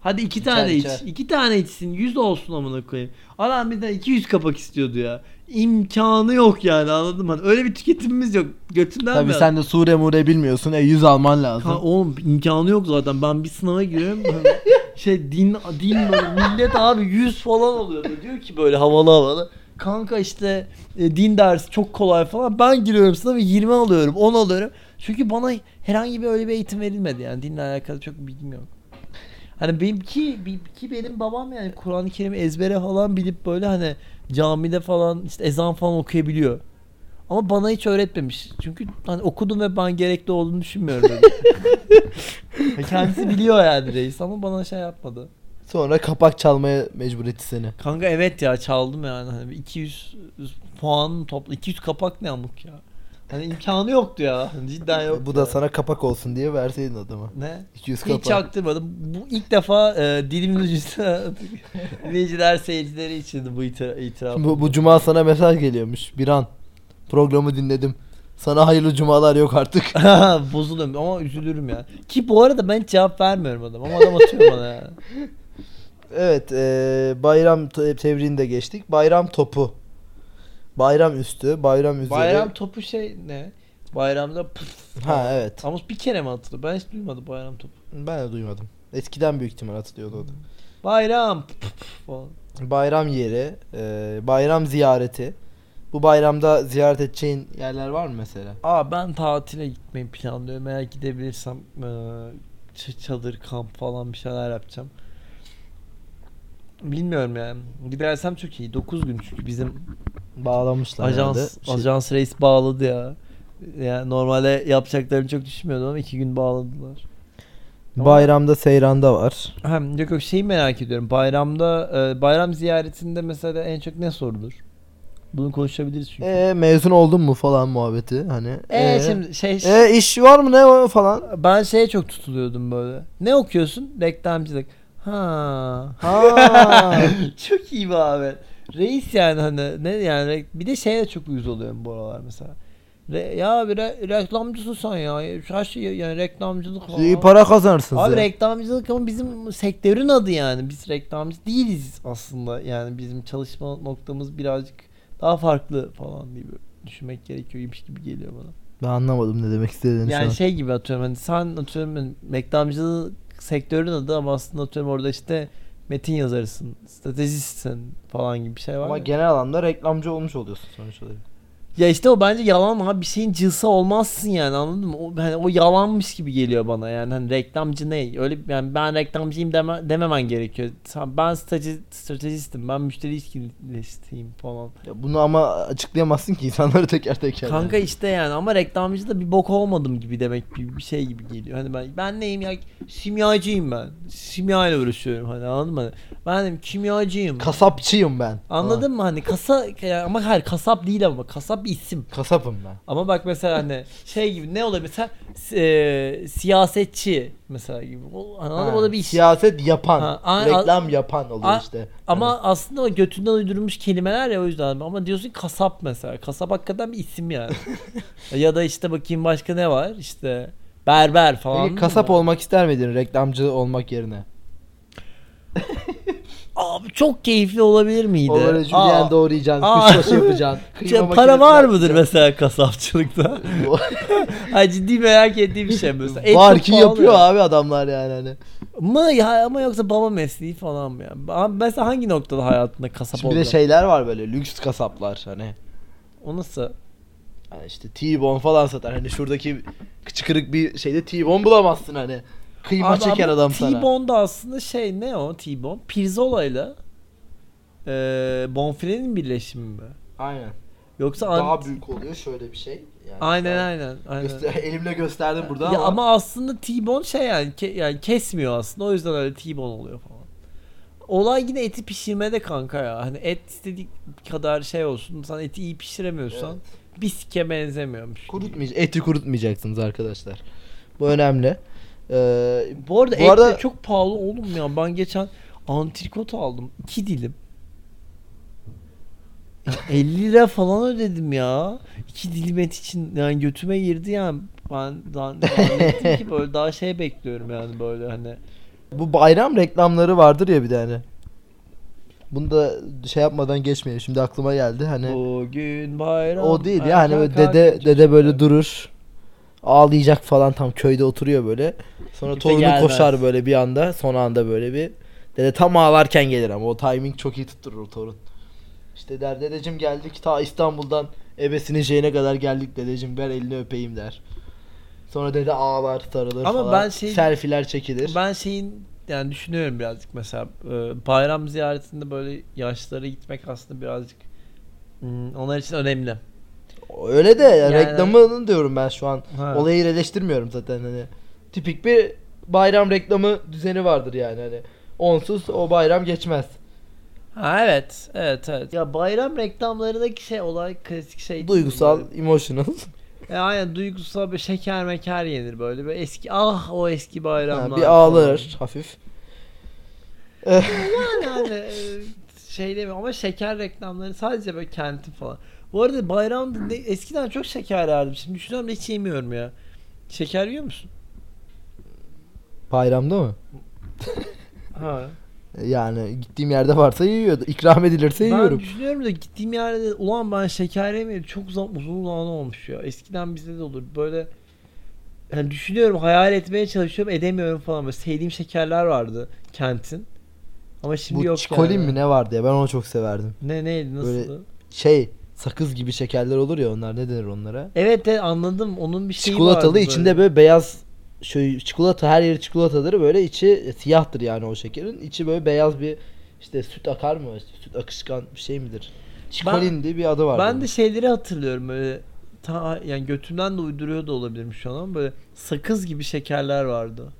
S2: Hadi iki
S1: İçer,
S2: tane
S1: içer.
S2: iç. iki tane içsin. 100 olsun amına koyayım. Adam bir de 200 kapak istiyordu ya. İmkanı yok yani anladın mı? Hani öyle bir tüketimimiz yok. Götünden
S1: Tabii
S2: mi?
S1: sen de sure mure bilmiyorsun. E 100 alman lazım.
S2: Ha, oğlum imkanı yok zaten. Ben bir sınava giriyorum. [LAUGHS] şey din din böyle millet abi 100 falan oluyor. Böyle Diyor ki böyle havalı havalı. Kanka işte e, din dersi çok kolay falan. Ben giriyorum sınava 20 alıyorum, 10 alıyorum. Çünkü bana herhangi bir öyle bir eğitim verilmedi yani dinle alakalı çok bilgim yok. Hani benimki bir- ki benim babam yani Kur'an-ı Kerim'i ezbere falan bilip böyle hani camide falan işte ezan falan okuyabiliyor. Ama bana hiç öğretmemiş. Çünkü hani okudum ve ben gerekli olduğunu düşünmüyorum. Ve [LAUGHS] Kendisi biliyor yani reis ama bana şey yapmadı.
S1: Sonra kapak çalmaya mecbur etti seni.
S2: Kanka evet ya çaldım yani. Hani bir 200 puan topla 200 kapak ne amık ya. Hani imkanı yoktu ya. Cidden yok.
S1: Bu da sana kapak olsun diye verseydin adama.
S2: ne?
S1: 200
S2: Hiç
S1: kapak.
S2: çaktırmadım. Bu ilk defa e, dilimin ucunda [LAUGHS] dinleyiciler seyircileri için bu itir- itiraf.
S1: Bu, bu cuma sana mesaj geliyormuş. Bir an programı dinledim. Sana hayırlı cumalar yok artık. [LAUGHS] [LAUGHS]
S2: Bozuluyorum ama üzülürüm ya. Ki bu arada ben hiç cevap vermiyorum adam ama adam atıyor bana ya.
S1: Evet e, bayram te- tebriğini de geçtik. Bayram topu. Bayram üstü, bayram üzeri.
S2: Bayram topu şey ne? Bayramda pıf.
S1: Ha evet.
S2: Ama bir kere mi atıldı? Ben hiç duymadım bayram topu.
S1: Ben de duymadım. Eskiden büyük ihtimal atılıyordu o da.
S2: Bayram pıf falan.
S1: Bayram yeri, e, bayram ziyareti. Bu bayramda ziyaret edeceğin yerler var mı mesela?
S2: Aa ben tatile gitmeyi planlıyorum. Eğer gidebilirsem ç- çadır, kamp falan bir şeyler yapacağım. Bilmiyorum yani. Gidersem çok iyi. 9 gün çünkü bizim
S1: Bağlamışlar herhalde.
S2: ajans
S1: Şey-
S2: ajans reis bağladı ya. Yani normalde yapacaklarını çok düşünmüyordum ama 2 gün bağladılar.
S1: Bayramda seyranda var.
S2: Hem yok yok şeyi merak ediyorum. Bayramda e, bayram ziyaretinde mesela en çok ne sorulur? Bunu konuşabiliriz çünkü.
S1: E mezun oldun mu falan muhabbeti hani.
S2: E, şimdi şey
S1: E iş var mı ne o falan.
S2: ben şeye çok tutuluyordum böyle. Ne okuyorsun? Reklamcılık. Ha.
S1: Ha. [LAUGHS]
S2: çok iyi be abi. Reis yani hani ne yani bir de şeye de çok uyuz oluyorum bu aralar mesela. Re- ya bir re- reklamcısın sen ya. Her şey yani reklamcılık falan.
S1: İyi para kazanırsınız
S2: Abi
S1: ya.
S2: reklamcılık ama bizim sektörün adı yani. Biz reklamcı değiliz aslında. Yani bizim çalışma noktamız birazcık daha farklı falan diye düşünmek gerekiyormuş gibi geliyor bana.
S1: Ben anlamadım ne demek istediğini.
S2: Yani şey gibi atıyorum hani sen atıyorum hani reklamcılık sektörün adı ama aslında atıyorum orada işte metin yazarısın, stratejistsin falan gibi bir şey var.
S1: Ama
S2: ya.
S1: genel anlamda reklamcı olmuş oluyorsun sonuç olarak.
S2: Ya işte o bence yalan abi bir şeyin cılsa olmazsın yani anladın mı? O, hani o yalanmış gibi geliyor bana yani hani reklamcı ne? Öyle yani ben reklamcıyım deme, dememen gerekiyor. Ben strateji, stratejistim, ben müşteri ilişkilistiyim falan.
S1: Ya bunu ama açıklayamazsın ki insanları teker teker.
S2: Kanka işte yani ama reklamcı da bir bok olmadım gibi demek bir, bir şey gibi geliyor. Hani ben ben neyim ya? Simyacıyım ben. Simya ile uğraşıyorum hani anladın mı? Ben dedim kimyacıyım.
S1: Kasapçıyım ben.
S2: Anladın mı hani kasa ama hayır kasap değil ama kasap bir isim.
S1: Ha, kasapım ben.
S2: Ama bak mesela hani şey gibi ne olabilir mesela e, siyasetçi mesela gibi. O, anladın mı? O da bir iş.
S1: Siyaset yapan,
S2: Ha, a-
S1: reklam yapan oluyor
S2: a-
S1: işte.
S2: Ama
S1: Hani
S2: aslında o götünden uydurulmuş kelimeler ya o yüzden. Ama diyorsun kasap mesela. Kasap hakikaten bir isim yani. [LAUGHS] ya da işte bakayım başka ne var? İşte berber falan.
S1: Peki kasap
S2: mı?
S1: olmak ister miydin reklamcı olmak yerine? [LAUGHS]
S2: Abi çok keyifli olabilir miydi?
S1: Julienne
S2: Aa,
S1: doğrayacaksın,
S2: Aa.
S1: kuşbaşı yapacaksın. [LAUGHS]
S2: şey,
S1: kıyma
S2: para var mıdır mesela kasapçılıkta? [LAUGHS] [LAUGHS] ha, ciddi merak ettiğim bir şey mesela. Et
S1: var ki yapıyor
S2: ya.
S1: abi adamlar yani hani.
S2: Mı ya ama yoksa baba mesleği falan mı ya? Abi Mesela hangi noktada hayatında kasap
S1: Şimdi bir de
S2: oldu?
S1: şeyler var böyle lüks kasaplar hani.
S2: O nasıl?
S1: Hani işte T-bone falan satar. Hani şuradaki kıçı kırık bir şeyde T-bone bulamazsın hani. Kıyma
S2: Abi
S1: çeker adam sana.
S2: T-bone da aslında şey ne o T-bone? Pirzola ile e, bonfilenin birleşimi mi?
S1: Aynen.
S2: Yoksa
S1: Daha büyük oluyor şöyle bir şey. Yani
S2: aynen
S1: daha-
S2: aynen aynen.
S1: Göster- [LAUGHS] elimle gösterdim burada
S2: ya
S1: ama,
S2: ama aslında T-bone şey yani ke- yani kesmiyor aslında o yüzden öyle T-bone oluyor falan. Olay yine eti pişirmede kanka ya. Hani et istedik kadar şey olsun. Sen eti iyi pişiremiyorsan
S1: Evet.
S2: bir sike benzemiyormuş.
S1: Kurutmay- eti kurutmayacaksınız arkadaşlar. Bu önemli. Ee,
S2: Bu arada
S1: Bu arada-
S2: çok pahalı oğlum ya. Ben geçen antrikot aldım. 2 dilim. Ya [LAUGHS] 50 lira falan ödedim ya. 2 dilim et için yani götüme girdi yani. Ben daha, [LAUGHS] ki böyle daha şey bekliyorum yani böyle hani.
S1: bu bayram reklamları vardır ya bir de hani. Bunu da şey yapmadan geçmeyelim. Şimdi aklıma geldi hani.
S2: Bugün bayram.
S1: O değil ya hani dede dede böyle durur. Ağlayacak falan tam köyde oturuyor böyle. Sonra torunu
S2: gelmez.
S1: koşar böyle bir anda. Son anda böyle bir. Dede tam ağlarken gelir ama o timing çok iyi tutturur o torun. İşte der dedeciğim geldik ta İstanbul'dan ebesinin şeyine kadar geldik dedeciğim ver elini öpeyim der. Sonra dede ağlar sarılır
S2: Ama
S1: falan.
S2: ben şey-
S1: Selfiler çekilir.
S2: Ben şeyin yani düşünüyorum birazcık mesela e, bayram ziyaretinde böyle yaşlara gitmek aslında birazcık hmm, onlar için önemli.
S1: Öyle de ya,
S2: Yani-
S1: reklamını diyorum ben şu an.
S2: Ha.
S1: Olayı eleştirmiyorum zaten hani. Tipik bir bayram reklamı düzeni vardır yani hani. Onsuz o bayram geçmez.
S2: Ha evet, evet, evet. Ya bayram reklamlarındaki şey olay klasik şey.
S1: Duygusal,
S2: Böyle-
S1: emotional. [LAUGHS]
S2: E, aynen duygusal bir şeker meker yenir böyle. Böyle eski ah o eski bayramlar.
S1: Ha, bir ağlar hafif.
S2: Yani hani e, şey demiyorum ama şeker reklamları sadece böyle kentin falan. Bu arada bayramda ne- eskiden çok şeker yerdim. Şimdi düşünüyorum hiç yemiyorum ya. Şeker yiyor musun?
S1: Bayramda mı? [LAUGHS]
S2: Ha.
S1: Yani gittiğim yerde varsa yiyordu. İkram edilirse
S2: Ben
S1: yiyorum.
S2: düşünüyorum da gittiğim yerde ulan ben şeker yemedim. Çok uzun, uzun zaman olmuş ya. Eskiden bizde de olur. Böyle yani düşünüyorum hayal etmeye çalışıyorum edemiyorum falan. Böyle sevdiğim şekerler vardı kentin. Ama şimdi
S1: Bu
S2: yok
S1: çikolin
S2: yani.
S1: mi ne vardı ya ben onu çok severdim.
S2: Ne neydi nasıl?
S1: Böyle- Şey sakız gibi şekerler olur ya onlar ne denir onlara?
S2: Evet evet anladım. Onun bir şeyi
S1: Çikolatalı
S2: vardı
S1: içinde böyle beyaz şöyle çikolata her yeri çikolatadır böyle içi siyahtır yani o şekerin. İçi böyle beyaz bir işte süt akar mı? Süt akışkan bir şey midir? Çikolin diye bir adı var.
S2: Ben de şeyleri hatırlıyorum böyle ta yani götümden de uyduruyor da olabilirim şu an ama böyle sakız gibi şekerler vardı.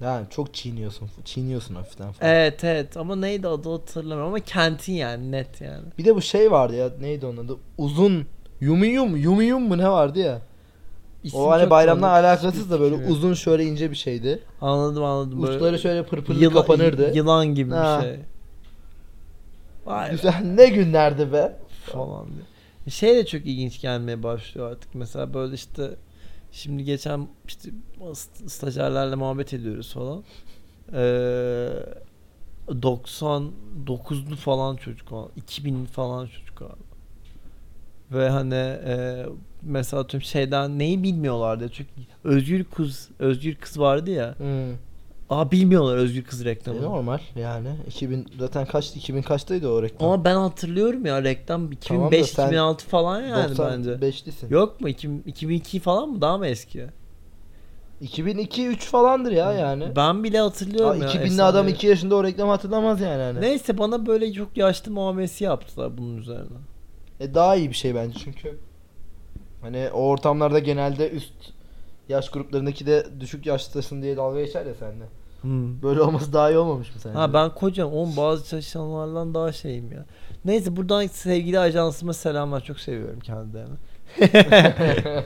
S1: Yani çok çiğniyorsun. Çiğniyorsun hafiften falan.
S2: Evet evet ama neydi adı hatırlamıyorum ama kentin yani net yani.
S1: Bir de bu şey vardı ya neydi onun adı? Uzun yumiyum yumiyum mu ne vardı ya?
S2: İsim
S1: o hani bayramla alakasız da böyle
S2: yok.
S1: uzun şöyle ince bir şeydi.
S2: Anladım anladım. Böyle
S1: Uçları şöyle pırpırlı
S2: yıla-
S1: kapanırdı.
S2: Yılan gibi
S1: Ha.
S2: bir şey. Vay be
S1: Güzel ne günlerdi be.
S2: falan diye. Şey de çok ilginç gelmeye başlıyor artık. Mesela böyle işte şimdi geçen işte st- stajyerlerle muhabbet ediyoruz falan. Ee, 99'lu falan çocuk var. 2000 falan çocuk var. Ve hani e, mesela atıyorum şeyden neyi bilmiyorlardı. Çünkü Özgür Kız Özgür Kız vardı ya.
S1: Hmm.
S2: Aa bilmiyorlar Özgür Kız
S1: E,
S2: reklamı.
S1: normal yani 2000 zaten kaçtı 2000 kaçtaydı o reklam?
S2: Ama ben hatırlıyorum ya reklam
S1: Tamam da
S2: 2005
S1: sen
S2: 2006 falan yani bence.
S1: 95'lisin.
S2: Yok mu? 2000 2002 falan mı? Daha mı eski?
S1: 2002 3 falandır ya yani.
S2: Ben bile hatırlıyorum
S1: Aa,
S2: ya.
S1: 2000'li adam
S2: efsane.
S1: 2 yaşında o reklamı hatırlamaz yani hani.
S2: Neyse bana böyle çok yaşlı muamelesi yaptılar bunun üzerine.
S1: E daha iyi bir şey bence çünkü hani o ortamlarda genelde üst yaş gruplarındaki de düşük yaştasın diye dalga geçer ya sende. Böyle olması daha iyi olmamış mı sence?
S2: Ha ben kocam on bazı çalışanlardan daha şeyim ya. Neyse buradan sevgili ajansıma selamlar. Çok seviyorum kendilerini. [LAUGHS]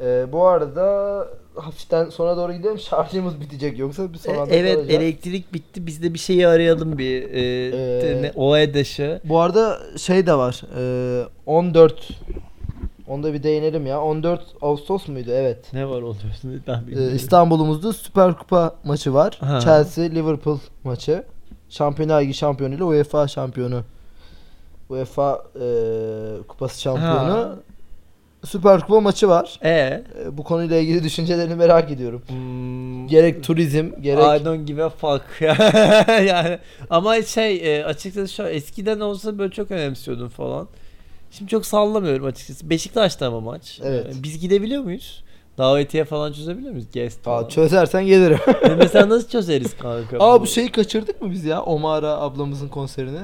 S1: Ee, bu arada hafiften sona doğru gidelim. Şarjımız bitecek yoksa bir son
S2: E,
S1: anda
S2: evet
S1: kalacağız.
S2: elektrik bitti. Biz de bir şeyi arayalım bir e,
S1: Ee,
S2: ne- OEDAŞ'ı.
S1: Bu arada şey de var. Ee, 14 Onda bir değinelim ya. 14 Ağustos muydu? Evet.
S2: Ne var oluyor? Ben
S1: Ee,
S2: bilmiyorum.
S1: İstanbul'umuzda Süper Kupa maçı var.
S2: Ha.
S1: Chelsea Liverpool maçı. Şampiyonlar Ligi şampiyonu ile UEFA şampiyonu. UEFA e, kupası şampiyonu.
S2: Ha.
S1: Süper Kupa maçı var.
S2: E
S1: E, bu konuyla ilgili düşüncelerini merak ediyorum.
S2: Hmm,
S1: Gerek turizm, gerek
S2: I don't give a fuck. [LAUGHS] yani ama şey e, açıkçası şu eskiden olsa böyle çok önemsiyordum falan. Şimdi çok sallamıyorum açıkçası. Beşiktaş'ta ama maç.
S1: Evet.
S2: E, Biz gidebiliyor muyuz? Davetiye falan çözebiliyor muyuz? Guest falan.
S1: Aa, çözersen gelirim. [LAUGHS]
S2: Mesela nasıl çözeriz kanka?
S1: Aa bu şeyi kaçırdık mı biz ya? Omara ablamızın konserini.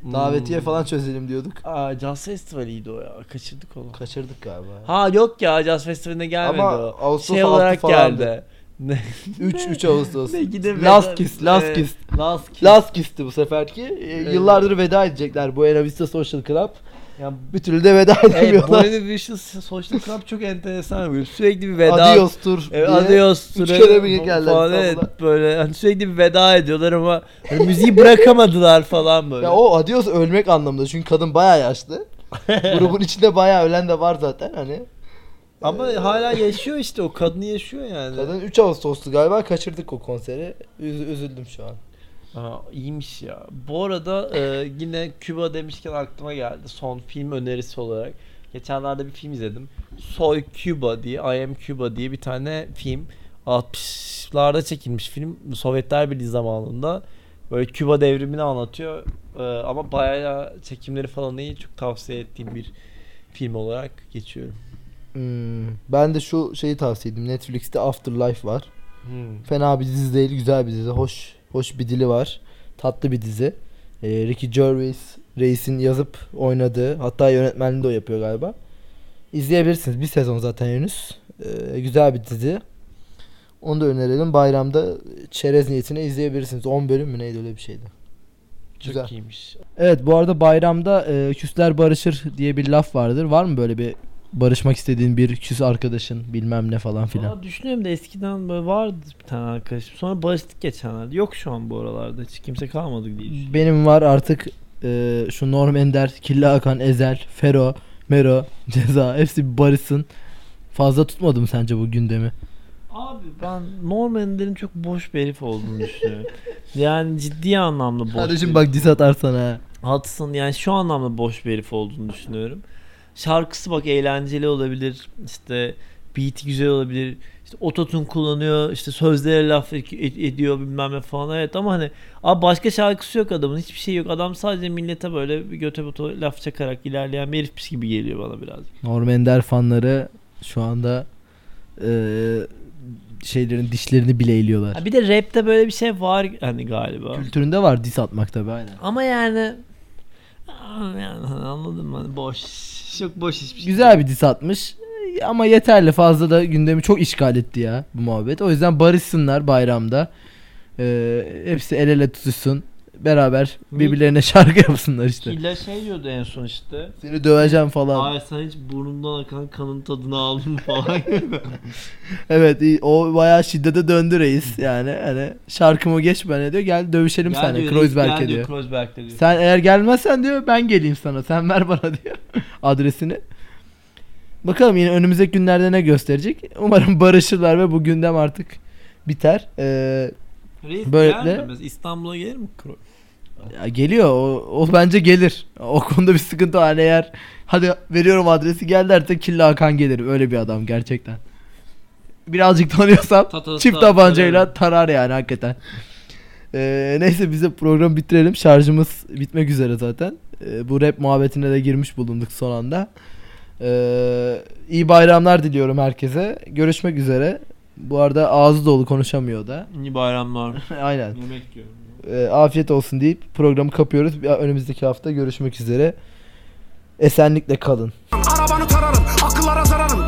S2: Hmm.
S1: Davetiye falan çözelim diyorduk.
S2: Aa Jazz Festivali'ydi o ya. Kaçırdık onu.
S1: Kaçırdık galiba.
S2: Ha yok ya Jazz Festivali'ne gelmedi
S1: Ama
S2: o.
S1: Ağustos
S2: Şey olarak geldi. Ne? [LAUGHS]
S1: 3 3 Ağustos.
S2: Ne gidip
S1: Last kiss, last
S2: Evet,
S1: kiss.
S2: Last kiss.
S1: Last Kiss'ti bu seferki. Ee,
S2: Evet.
S1: Yıllardır veda edecekler Buena Vista Social Club.
S2: Ya
S1: Bir türlü de veda
S2: Evet,
S1: edemiyorlar.
S2: Buena Vista Social Club çok enteresan bir Sürekli bir veda.
S1: Adios'tur
S2: Evet, adios.
S1: üç kere mi geldiler
S2: falan, evet, böyle hani sürekli bir veda ediyorlar ama hani müziği bırakamadılar falan böyle.
S1: Ya o adios ölmek anlamında çünkü kadın baya yaşlı. [LAUGHS] Grubun içinde baya ölen de var zaten hani.
S2: ama
S1: Ee,
S2: hala yaşıyor işte o kadını yaşıyor yani.
S1: Kadın 3 Ağustos'tu galiba kaçırdık o konseri. Üz- üzüldüm şu an.
S2: Aa, iyiymiş ya. Bu arada e, yine Küba demişken aklıma geldi son film önerisi olarak. Geçenlerde bir film izledim. Soy Cuba diye, I Am Cuba diye bir tane film. 60'larda çekilmiş film. Sovyetler Birliği zamanında. Böyle Küba devrimini anlatıyor. E, ama bayağı çekimleri falan iyi. Çok tavsiye ettiğim bir film olarak geçiyorum.
S1: Hmm, ben de şu şeyi tavsiye edeyim. Netflix'te Afterlife var.
S2: Hmm.
S1: Fena bir dizi değil, güzel bir dizi. Hoş hoş bir dili var. Tatlı bir dizi. Ee, Ricky Gervais Reis'in yazıp oynadığı, hatta yönetmenliğini de o yapıyor galiba. İzleyebilirsiniz. Bir sezon zaten henüz. Ee, güzel bir dizi. Onu da önerelim. Bayramda çerez niyetine izleyebilirsiniz. 10 bölüm mü neydi öyle bir şeydi.
S2: Çok
S1: Güzel.
S2: iyiymiş.
S1: Evet bu arada bayramda e, küsler barışır diye bir laf vardır. Var mı böyle bir barışmak istediğin bir küs arkadaşın bilmem ne falan filan?
S2: Aa, düşünüyorum da eskiden böyle vardı bir tane arkadaşım. Sonra barıştık geçenlerde. Yok şu an bu aralarda. Hiç kimse kalmadı diye.
S1: Benim var artık e, şu Norm Ender, Killa Hakan, Ezel, Fero, Mero, [LAUGHS] Ceza hepsi bir barışsın. Fazla tutmadım sence bu gündemi?
S2: Abi ben Norm Ender'in çok boş bir herif olduğunu düşünüyorum. yani ciddi anlamda boş.
S1: Kardeşim bak diss atarsan ha.
S2: Haklısın yani şu anlamda boş bir herif olduğunu düşünüyorum. Şarkısı bak eğlenceli olabilir. İşte beat'i güzel olabilir. İşte ototune kullanıyor. işte sözlere laf ed- ed- ediyor bilmem ne falan. Evet ama hani abi başka şarkısı yok adamın. Hiçbir şey yok. Adam sadece millete böyle göte boto laf çakarak ilerleyen bir herifmiş gibi geliyor bana birazcık.
S1: Norm Ender fanları şu anda e, şeylerin dişlerini bile eğiliyorlar.
S2: Ha bir de rapte böyle bir şey var hani galiba.
S1: Kültüründe var diss atmak tabi aynen.
S2: Ama yani yani anladın mı? Hani boş. Çok boş hiçbir şey.
S1: Güzel bir diss atmış ama yeterli fazla da gündemi çok işgal etti ya bu muhabbet. O yüzden barışsınlar bayramda. E, hepsi el ele tutuşsun. Beraber birbirlerine şarkı yapsınlar işte.
S2: Killa şey diyordu en son işte.
S1: Seni döveceğim falan.
S2: Abi sen hiç burnundan akan kanın tadını aldın falan. [LAUGHS]
S1: Evet o bayağı şiddete döndü reis yani hani şarkımı geç bana diyor gel dövüşelim
S2: Gel
S1: seninle
S2: diyor,
S1: Kreuzberg'e diyor.
S2: Kreuzberg'de diyor.
S1: Sen eğer gelmezsen diyor ben geleyim sana sen ver bana diyor [LAUGHS] adresini. Bakalım yine önümüzdeki günlerde ne gösterecek. Umarım barışırlar ve bu gündem artık biter. Ee,
S2: Reis
S1: Böylelikle-
S2: İstanbul'a gelir mi? Kro-
S1: ya geliyor o, o bence gelir. O konuda bir sıkıntı var eğer hadi veriyorum adresi gel derse Killa Hakan gelir. Öyle bir adam gerçekten. Birazcık [LAUGHS] tanıyorsam
S2: Tatası
S1: çift tabancayla tarar yani hakikaten. Ee, neyse bize programı bitirelim. Şarjımız bitmek üzere zaten. Ee, bu rap muhabbetine de girmiş bulunduk son anda. Ee, iyi bayramlar diliyorum herkese. Görüşmek üzere. Bu arada ağzı dolu konuşamıyor da.
S2: İyi bayramlar. [LAUGHS]
S1: Aynen.
S2: Yemek yiyorum.
S1: Ee, afiyet olsun deyip programı kapıyoruz. Önümüzdeki hafta görüşmek üzere. Esenlikle kalın.
S3: Arabanı tararım